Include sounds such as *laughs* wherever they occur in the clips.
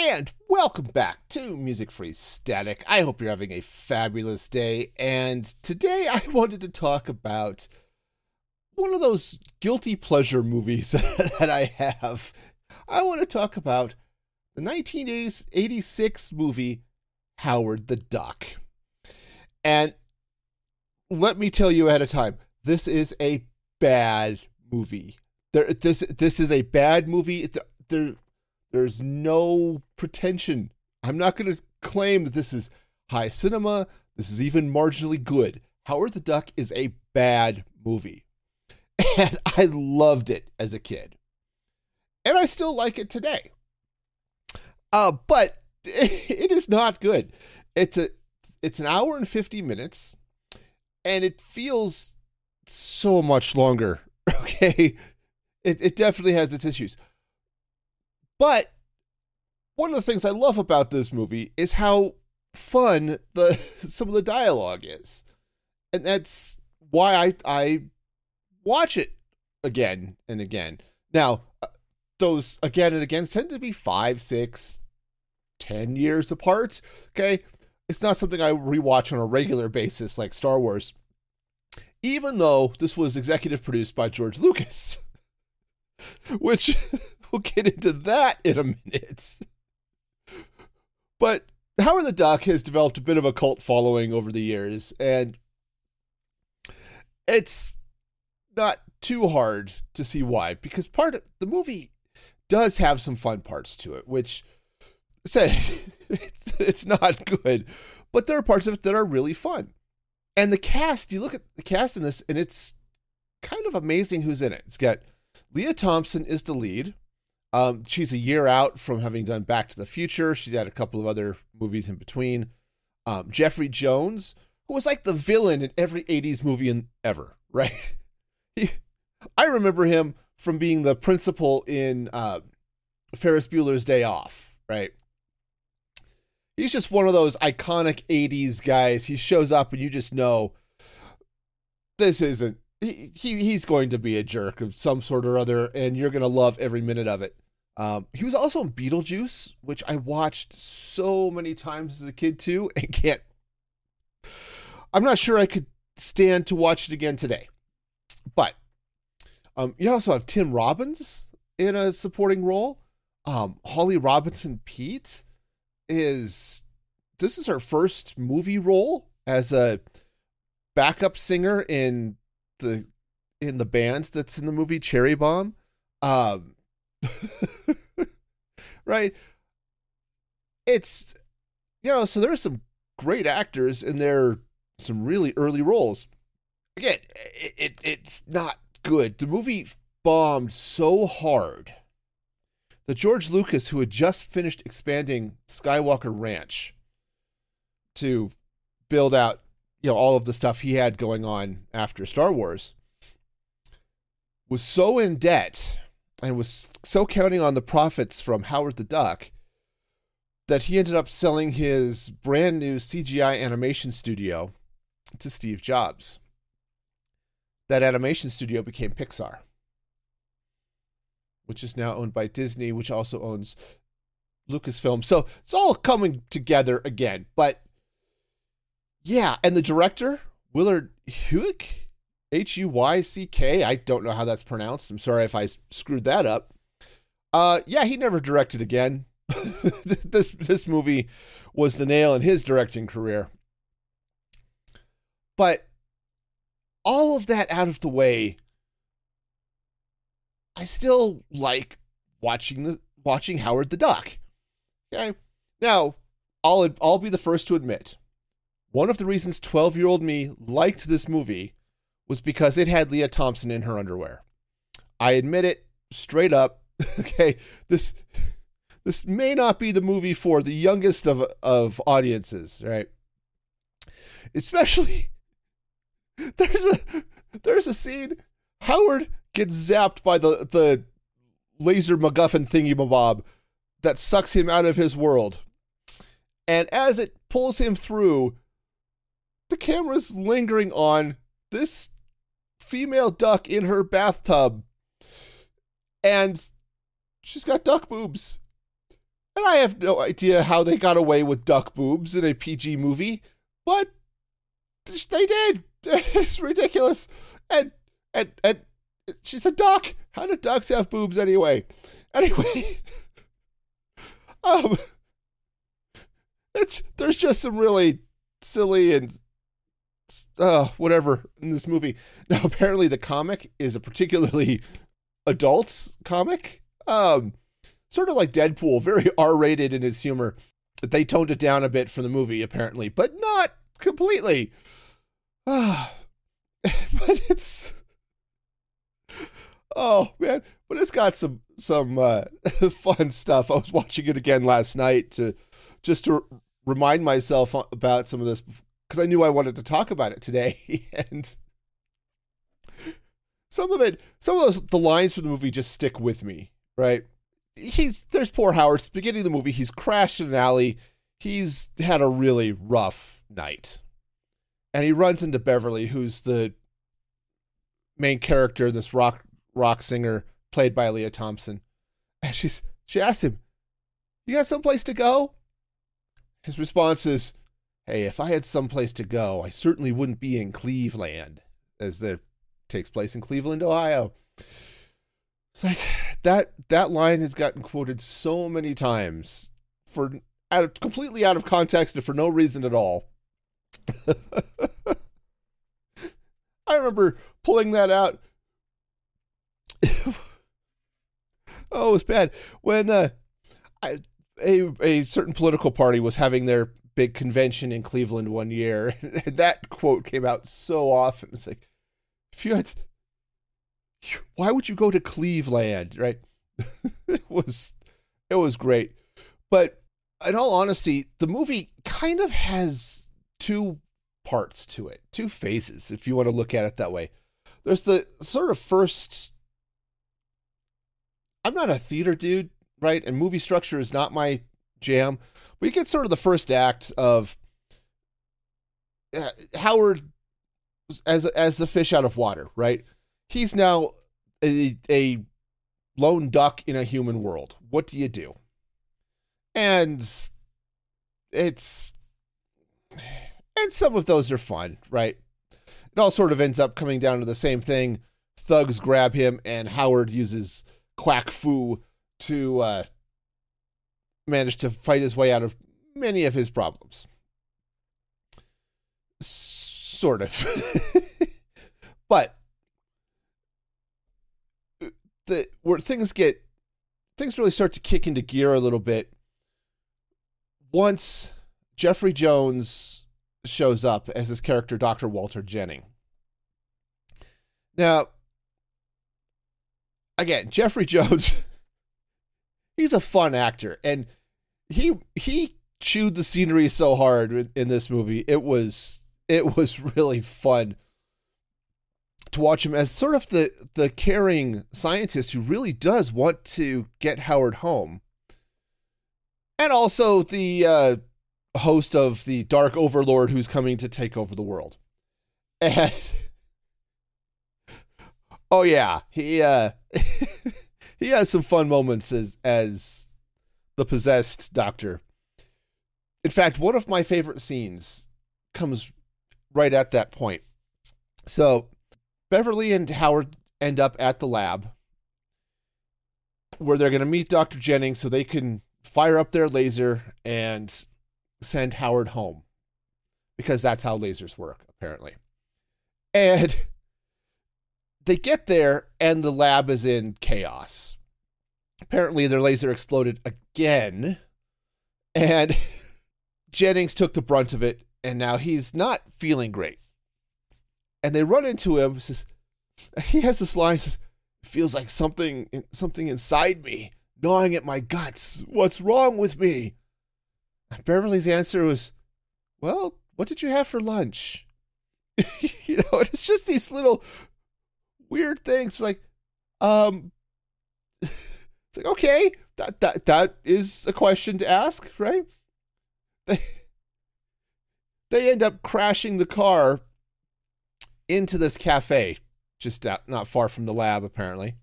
And welcome back to Music Free Static. I hope you're having a fabulous day. And today I *laughs* wanted to talk about one of those guilty pleasure movies *laughs* that I have. I want to talk about the 1986 movie Howard the Duck. And let me tell you ahead of time, this is a bad movie. There, this this is a bad movie. There, there's no pretension. I'm not going to claim that this is high cinema. This is even marginally good. Howard the Duck is a bad movie. *laughs* And I loved it as a kid. And I still like it today. Uh, but *laughs* it is not good. It's a it's an hour and 50 minutes and it feels so much longer. *laughs* Okay. It, it definitely has its issues. But one of the things I love about this movie is how fun the *laughs* some of the dialogue is. And that's why I I watch it again and again. Now, uh, those again and again tend to be five, six, ten years apart. Okay. It's not something I rewatch on a regular basis like Star Wars. Even though this was executive produced by George Lucas, *laughs* which *laughs* *laughs* we'll get into that in a minute. But Howard the Duck has developed a bit of a cult following over the years, and it's not too hard to see why, because part of the movie does have some fun parts to it, which said *laughs* it's, it's not good, but there are parts of it that are really fun. And the cast, you look at the cast in this, and it's kind of amazing who's in it. It's got Lea Thompson is the lead. Um, she's a year out from having done Back to the Future. She's had a couple of other movies in between. Um, Jeffrey Jones, who was like the villain in every 80s movie in, ever, *laughs* right? I remember him from being the principal in uh, Ferris Bueller's Day Off, right? He's just one of those iconic 80s guys. He shows up and you just know this isn't he, he's going to be a jerk of some sort or other, and you're to love every minute of it. Um, he was also in Beetlejuice, which I watched so many times as a kid too, *laughs* and can't. I'm not sure I could stand to watch it again today. But um, you also have Tim Robbins in a supporting role. Um, Holly Robinson Peete is this is her first movie role as a backup singer in the in the band that's in the movie Cherry Bomb. Um, *laughs* right? It's you know, so there's some great actors in there, some really early roles. Again, it, it it's not good. The movie bombed so hard that George Lucas, who had just finished expanding Skywalker Ranch to build out you know all of the stuff he had going on after Star Wars was so in debt and was so counting on the profits from Howard the Duck that he ended up selling his brand new CGI animation studio to Steve Jobs. That animation studio became Pixar, which is now owned by Disney, which also owns Lucasfilm. So it's all coming together again. But yeah, and the director, Willard Huyck, H U Y C K. I don't know how that's pronounced. I'm sorry if I screwed that up. Uh, yeah, he never directed again. *laughs* this this movie was the nail in his directing career. But all of that out of the way, I still like watching the watching Howard the Duck. Okay, now I'll I'll be the first to admit one of the reasons 12 year old me liked this movie was because it had Lea Thompson in her underwear. I admit it straight up. *laughs* okay, this this may not be the movie for the youngest of of audiences, right? Especially *laughs* there's a there's a scene Howard gets zapped by the the laser MacGuffin thingy bob that sucks him out of his world. And as it pulls him through, the camera's lingering on this female duck in her bathtub. And she's got duck boobs. And I have no idea how they got away with duck boobs in a PG movie, but they did. *laughs* It's ridiculous. And and and she's a duck. How do ducks have boobs anyway? Anyway, *laughs* um, it's there's just some really silly and uh whatever in this movie. *laughs* Now apparently the comic is a particularly adult comic. Um sort of like Deadpool, very *laughs* R-rated in its humor. They toned it down a bit for the movie apparently, but not completely. *sighs* But it's Oh man, but it's got some some uh, *laughs* fun stuff. I was watching it again last night to just to remind myself about some of this because I knew I wanted to talk about it today, *laughs* and some of it, some of those the lines from the movie just stick with me. Right? He's there's poor Howard. beginning of the movie, he's crashed in an alley. He's had a really rough night, and he runs into Beverly, who's the main character, this rock rock singer played by Lea Thompson, and she's she asks him, "You got someplace to go?" His response is, "Hey, if I had someplace to go, I certainly wouldn't be in Cleveland, as that takes place in Cleveland, Ohio." It's like that that line has gotten quoted so many times for out of, completely out of context and for no reason at all. *laughs* I remember pulling that out *laughs* oh, it was bad when uh, I, a a certain political party was having their big convention in Cleveland one year, *laughs* that quote came out so often. It's like, if you had, why would you go to Cleveland, right? *laughs* it was, it was great, but in all honesty, the movie kind of has two parts to it, two phases, if you want to look at it that way. There's the sort of first I'm not a theater dude, right? And movie structure is not my jam. We get sort of the first act of uh, Howard as as the fish out of water, right? He's now a, a lone duck in a human world. What do you do? And it's and some of those are fun, right? It all sort of ends up coming down to the same thing. Thugs grab him, and Howard uses quack fu to uh, manage to fight his way out of many of his problems. Sort of. *laughs* but the where things get things really start to kick into gear a little bit once Jeffrey Jones shows up as his character Dr. Walter Jennings. Now, again, Jeffrey *laughs* Jones, he's a fun actor, and he he chewed the scenery so hard in this movie. It was it was *laughs* really fun to watch him as sort of the the caring scientist who really does want to get Howard home, and also the uh, host of the Dark Overlord who's coming to take over the world, *laughs* and. Oh yeah, he uh *laughs* he has some fun moments as as the possessed doctor. In fact, one of my favorite scenes comes right at that point. So, Beverly and Howard end up at the lab where they're going to meet Dr. Jennings so they can fire up their laser and send Howard home because that's how lasers work apparently. And they get there and the lab is in chaos. Apparently, their laser exploded again, and *laughs* Jennings took the brunt of it, and now he's not feeling great. And they run into him. Says he has this line. Says, "Feels like something, something inside me, gnawing at my guts. What's wrong with me?" Beverly's answer was, "Well, what did you have for lunch?" *laughs* you know, it's just these little weird things like um *laughs* it's like okay that that that is a question to ask right? They *laughs* they end up crashing the car into this cafe just out, not far from the lab apparently.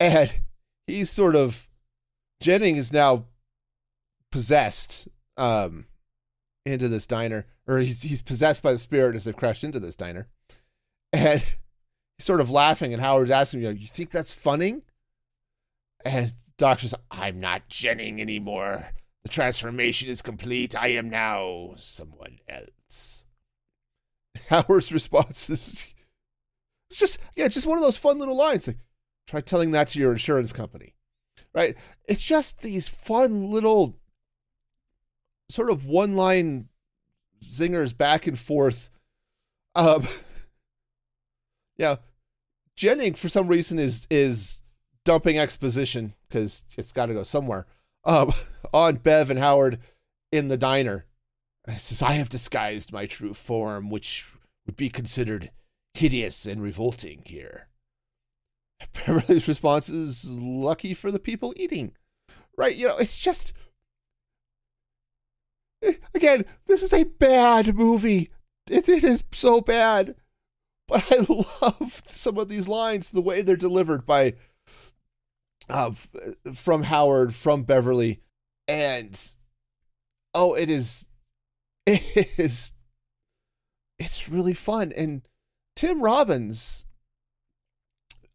And *laughs* he's sort of jennings is now possessed um into this diner, or he's he's possessed by the spirit as they've crashed into this diner, and he's sort of laughing, and Howard's asking, "You know, you think that's funny?" And Doc says, "I'm not Jennings anymore. The transformation is complete. I am now someone else." *laughs* Howard's response is, "It's just yeah, it's just one of those fun little lines. Like, try telling that to your insurance company." Right? It's just these fun little sort of one line zingers back and forth. Um, *laughs* yeah, Jennings for some reason is is dumping exposition because it's got to go somewhere um, *laughs* on Bev and Howard in the diner. It says, "I have disguised my true form, which would be considered hideous and revolting here." Beverly's response is, "Lucky for the people eating." Right? You know, it's just Again, this is a bad movie. It, it is so bad. But I *laughs* love some of these lines, the way they're delivered by uh, from Howard, from Beverly, and oh, it is, *laughs* it is, it's really fun. And Tim Robbins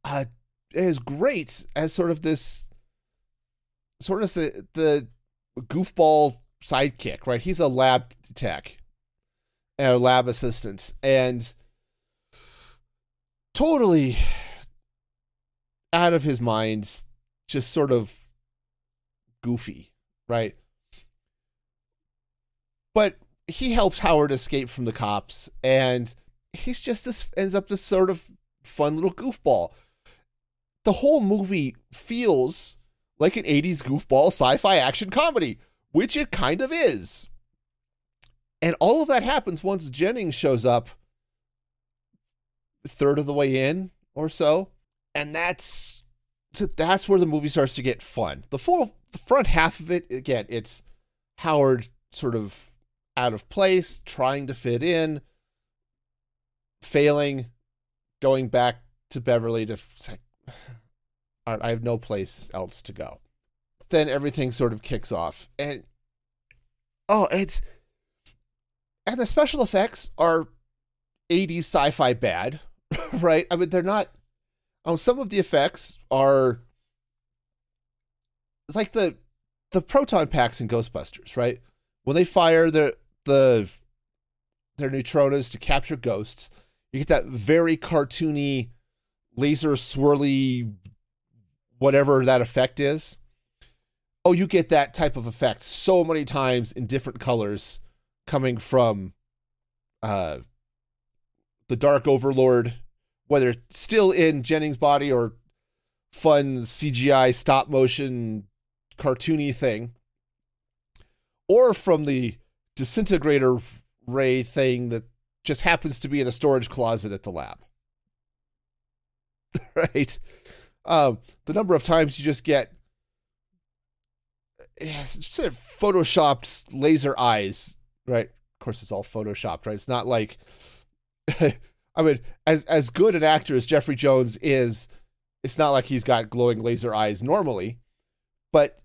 uh, is great as sort of this, sort of the the goofball sidekick, right? He's a lab tech, a lab assistant, and totally out of his mind, just sort of goofy, right? But he helps Howard escape from the cops, and he's just this ends up this sort of fun little goofball. The whole movie feels like an 80s goofball sci fi action comedy which it kind of is. And all of that happens once Jennings shows up third of the way in or so. And that's that's where the movie starts to get fun. The full the front half of it, again, it's Howard sort of out of place, trying to fit in, failing, going back to Beverly to say, *sighs* I have no place else to go then everything sort of kicks off. And oh, it's and the special effects are 80s sci-fi bad, *laughs* right? I mean, they're not. Um, some of the effects are like the the proton packs in Ghostbusters, right? When they fire the the their neutronas to capture ghosts, you get that very cartoony laser swirly whatever that effect is oh, you get that type of effect so many times in different colors coming from uh, the Dark Overlord, whether still in Jennings' body or fun CGI stop motion cartoony thing, or from the disintegrator ray thing that just happens to be in a storage closet at the lab. *laughs* right? Um, the number of times you just get it's sort of photoshopped laser eyes, right? Of course, it's all photoshopped, right? It's not like, *laughs* I mean, as as good an actor as Jeffrey Jones is, it's not like he's got glowing laser eyes normally, but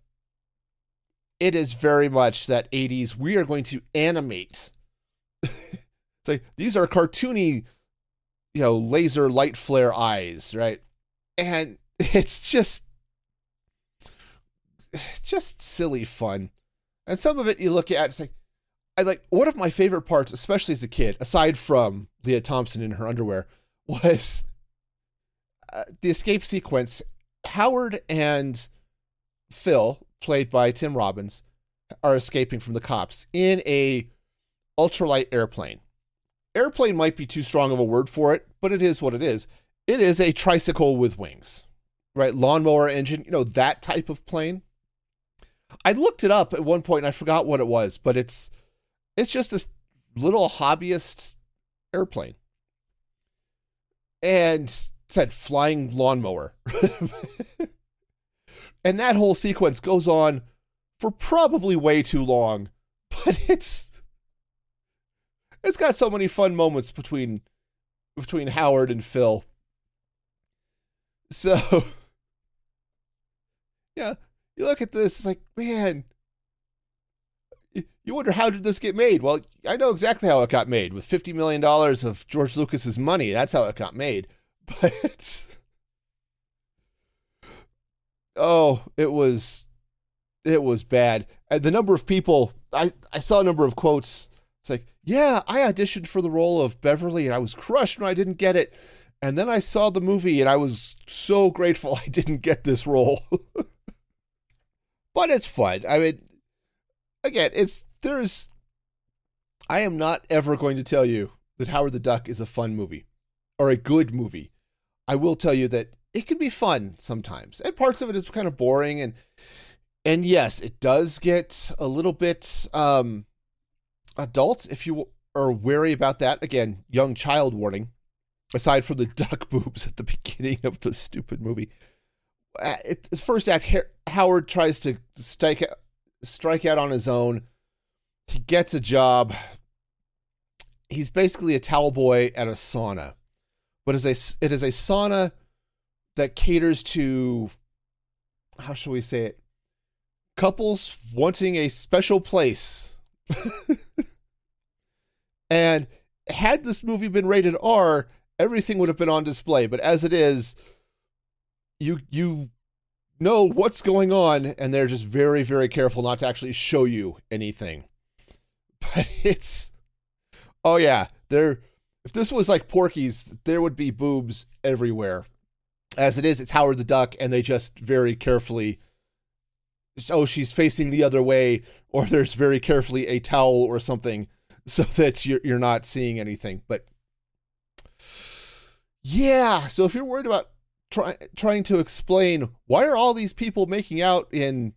it is very much that 80s. We are going to animate. *laughs* it's like these are cartoony, you know, laser light flare eyes, right? And *laughs* it's just *sighs* just silly fun. And some of it you look at, it's like, I like one of my favorite parts, especially as a kid, aside from Lea Thompson in her underwear, *laughs* was uh, the escape sequence. Howard and Phil, played by Tim Robbins, are escaping from the cops in a ultralight airplane. Airplane might be too strong of a word for it, but it is what it is. It is a tricycle with wings, right? Lawnmower engine, you know, that type of plane. I looked it up at one point and I forgot what it was, but it's it's just this little hobbyist airplane. And said flying lawnmower. *laughs* and that whole sequence goes on for probably way too long, *laughs* but it's it's got so many fun moments between between Howard and Phil. So *laughs* yeah, you look at this, it's like, man, you wonder how did this get made? Well, I know exactly how it got made with fifty million dollars of George Lucas's money. That's how it got made. *laughs* But oh, it was it was bad. And the number of people I I saw a number of quotes. It's like, yeah, I auditioned for the role of Beverly and I was crushed when I didn't get it. And then I saw the movie and I was so grateful *laughs* I didn't get this role. *laughs* but it's fun. I mean, again, it's there's I am not ever going to tell you that Howard the Duck is a fun movie or a good movie. I will tell you that it can be fun sometimes. And parts of it is kind of boring and and yes, it does get a little bit um adult if you are wary about that. Again, young child warning. Aside from the *laughs* duck boobs at the beginning of the stupid movie, uh, it, the first act, Howard tries to strike strike out on his own. He gets a job. He's basically a towel boy at a sauna, but is a it is a sauna that caters to how shall we say it couples wanting a special place *laughs* and had this movie been rated R, everything would have been on display. But as it is, you you know what's going on, and they're just very, very careful not to actually show you anything. But *laughs* it's oh yeah, there if this was like Porky's, there would be boobs everywhere. As it is, it's Howard the Duck, and they just very carefully oh, she's facing the other way, or there's very carefully a towel or something *laughs* so that you're you're not seeing anything. But yeah, so if you're worried about try, trying to explain why are all these people making out in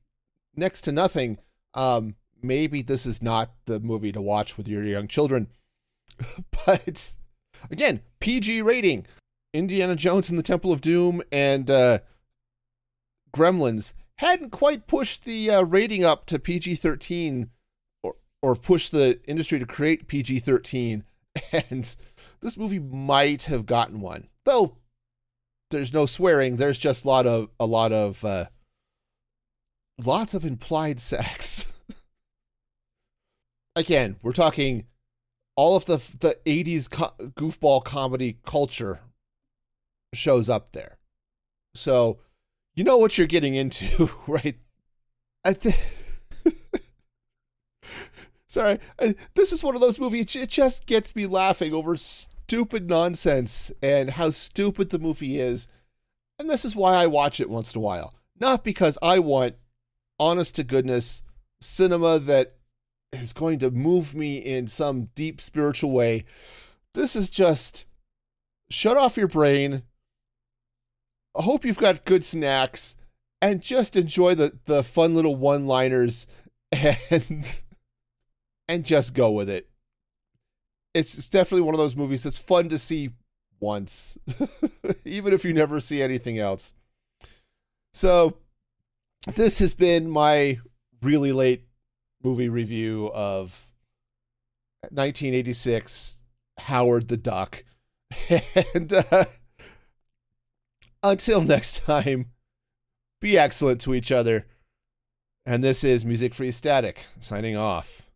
next to nothing, um, maybe this is not the movie to watch with your young children. *laughs* but again, PG rating. Indiana Jones and the Temple of Doom and uh, Gremlins hadn't quite pushed the uh, rating up to PG 13 or or push the industry to create PG 13. *laughs* And this movie might have gotten one. Though there's no swearing, there's just a lot of, a lot of, uh, lots of implied sex. *laughs* Again, we're talking all of the the 80s co- goofball comedy culture shows up there. So, you know what you're getting into, *laughs* right? I think *laughs* Sorry, this is one of those movies. It just gets me laughing over stupid nonsense and how stupid the movie is. And this is why I watch it once in a while. Not because I want honest to goodness cinema that is going to move me in some deep spiritual way. This is just shut off your brain. I hope you've got good snacks and just enjoy the, the fun little one liners and *laughs* and just go with it. It's, it's definitely one of those movies that's fun to see once, *laughs* even if you never see anything else. So, this has been my really late movie review of 1986 Howard the Duck. *laughs* And uh, until next time, be excellent to each other. And this is Music Free Static signing off.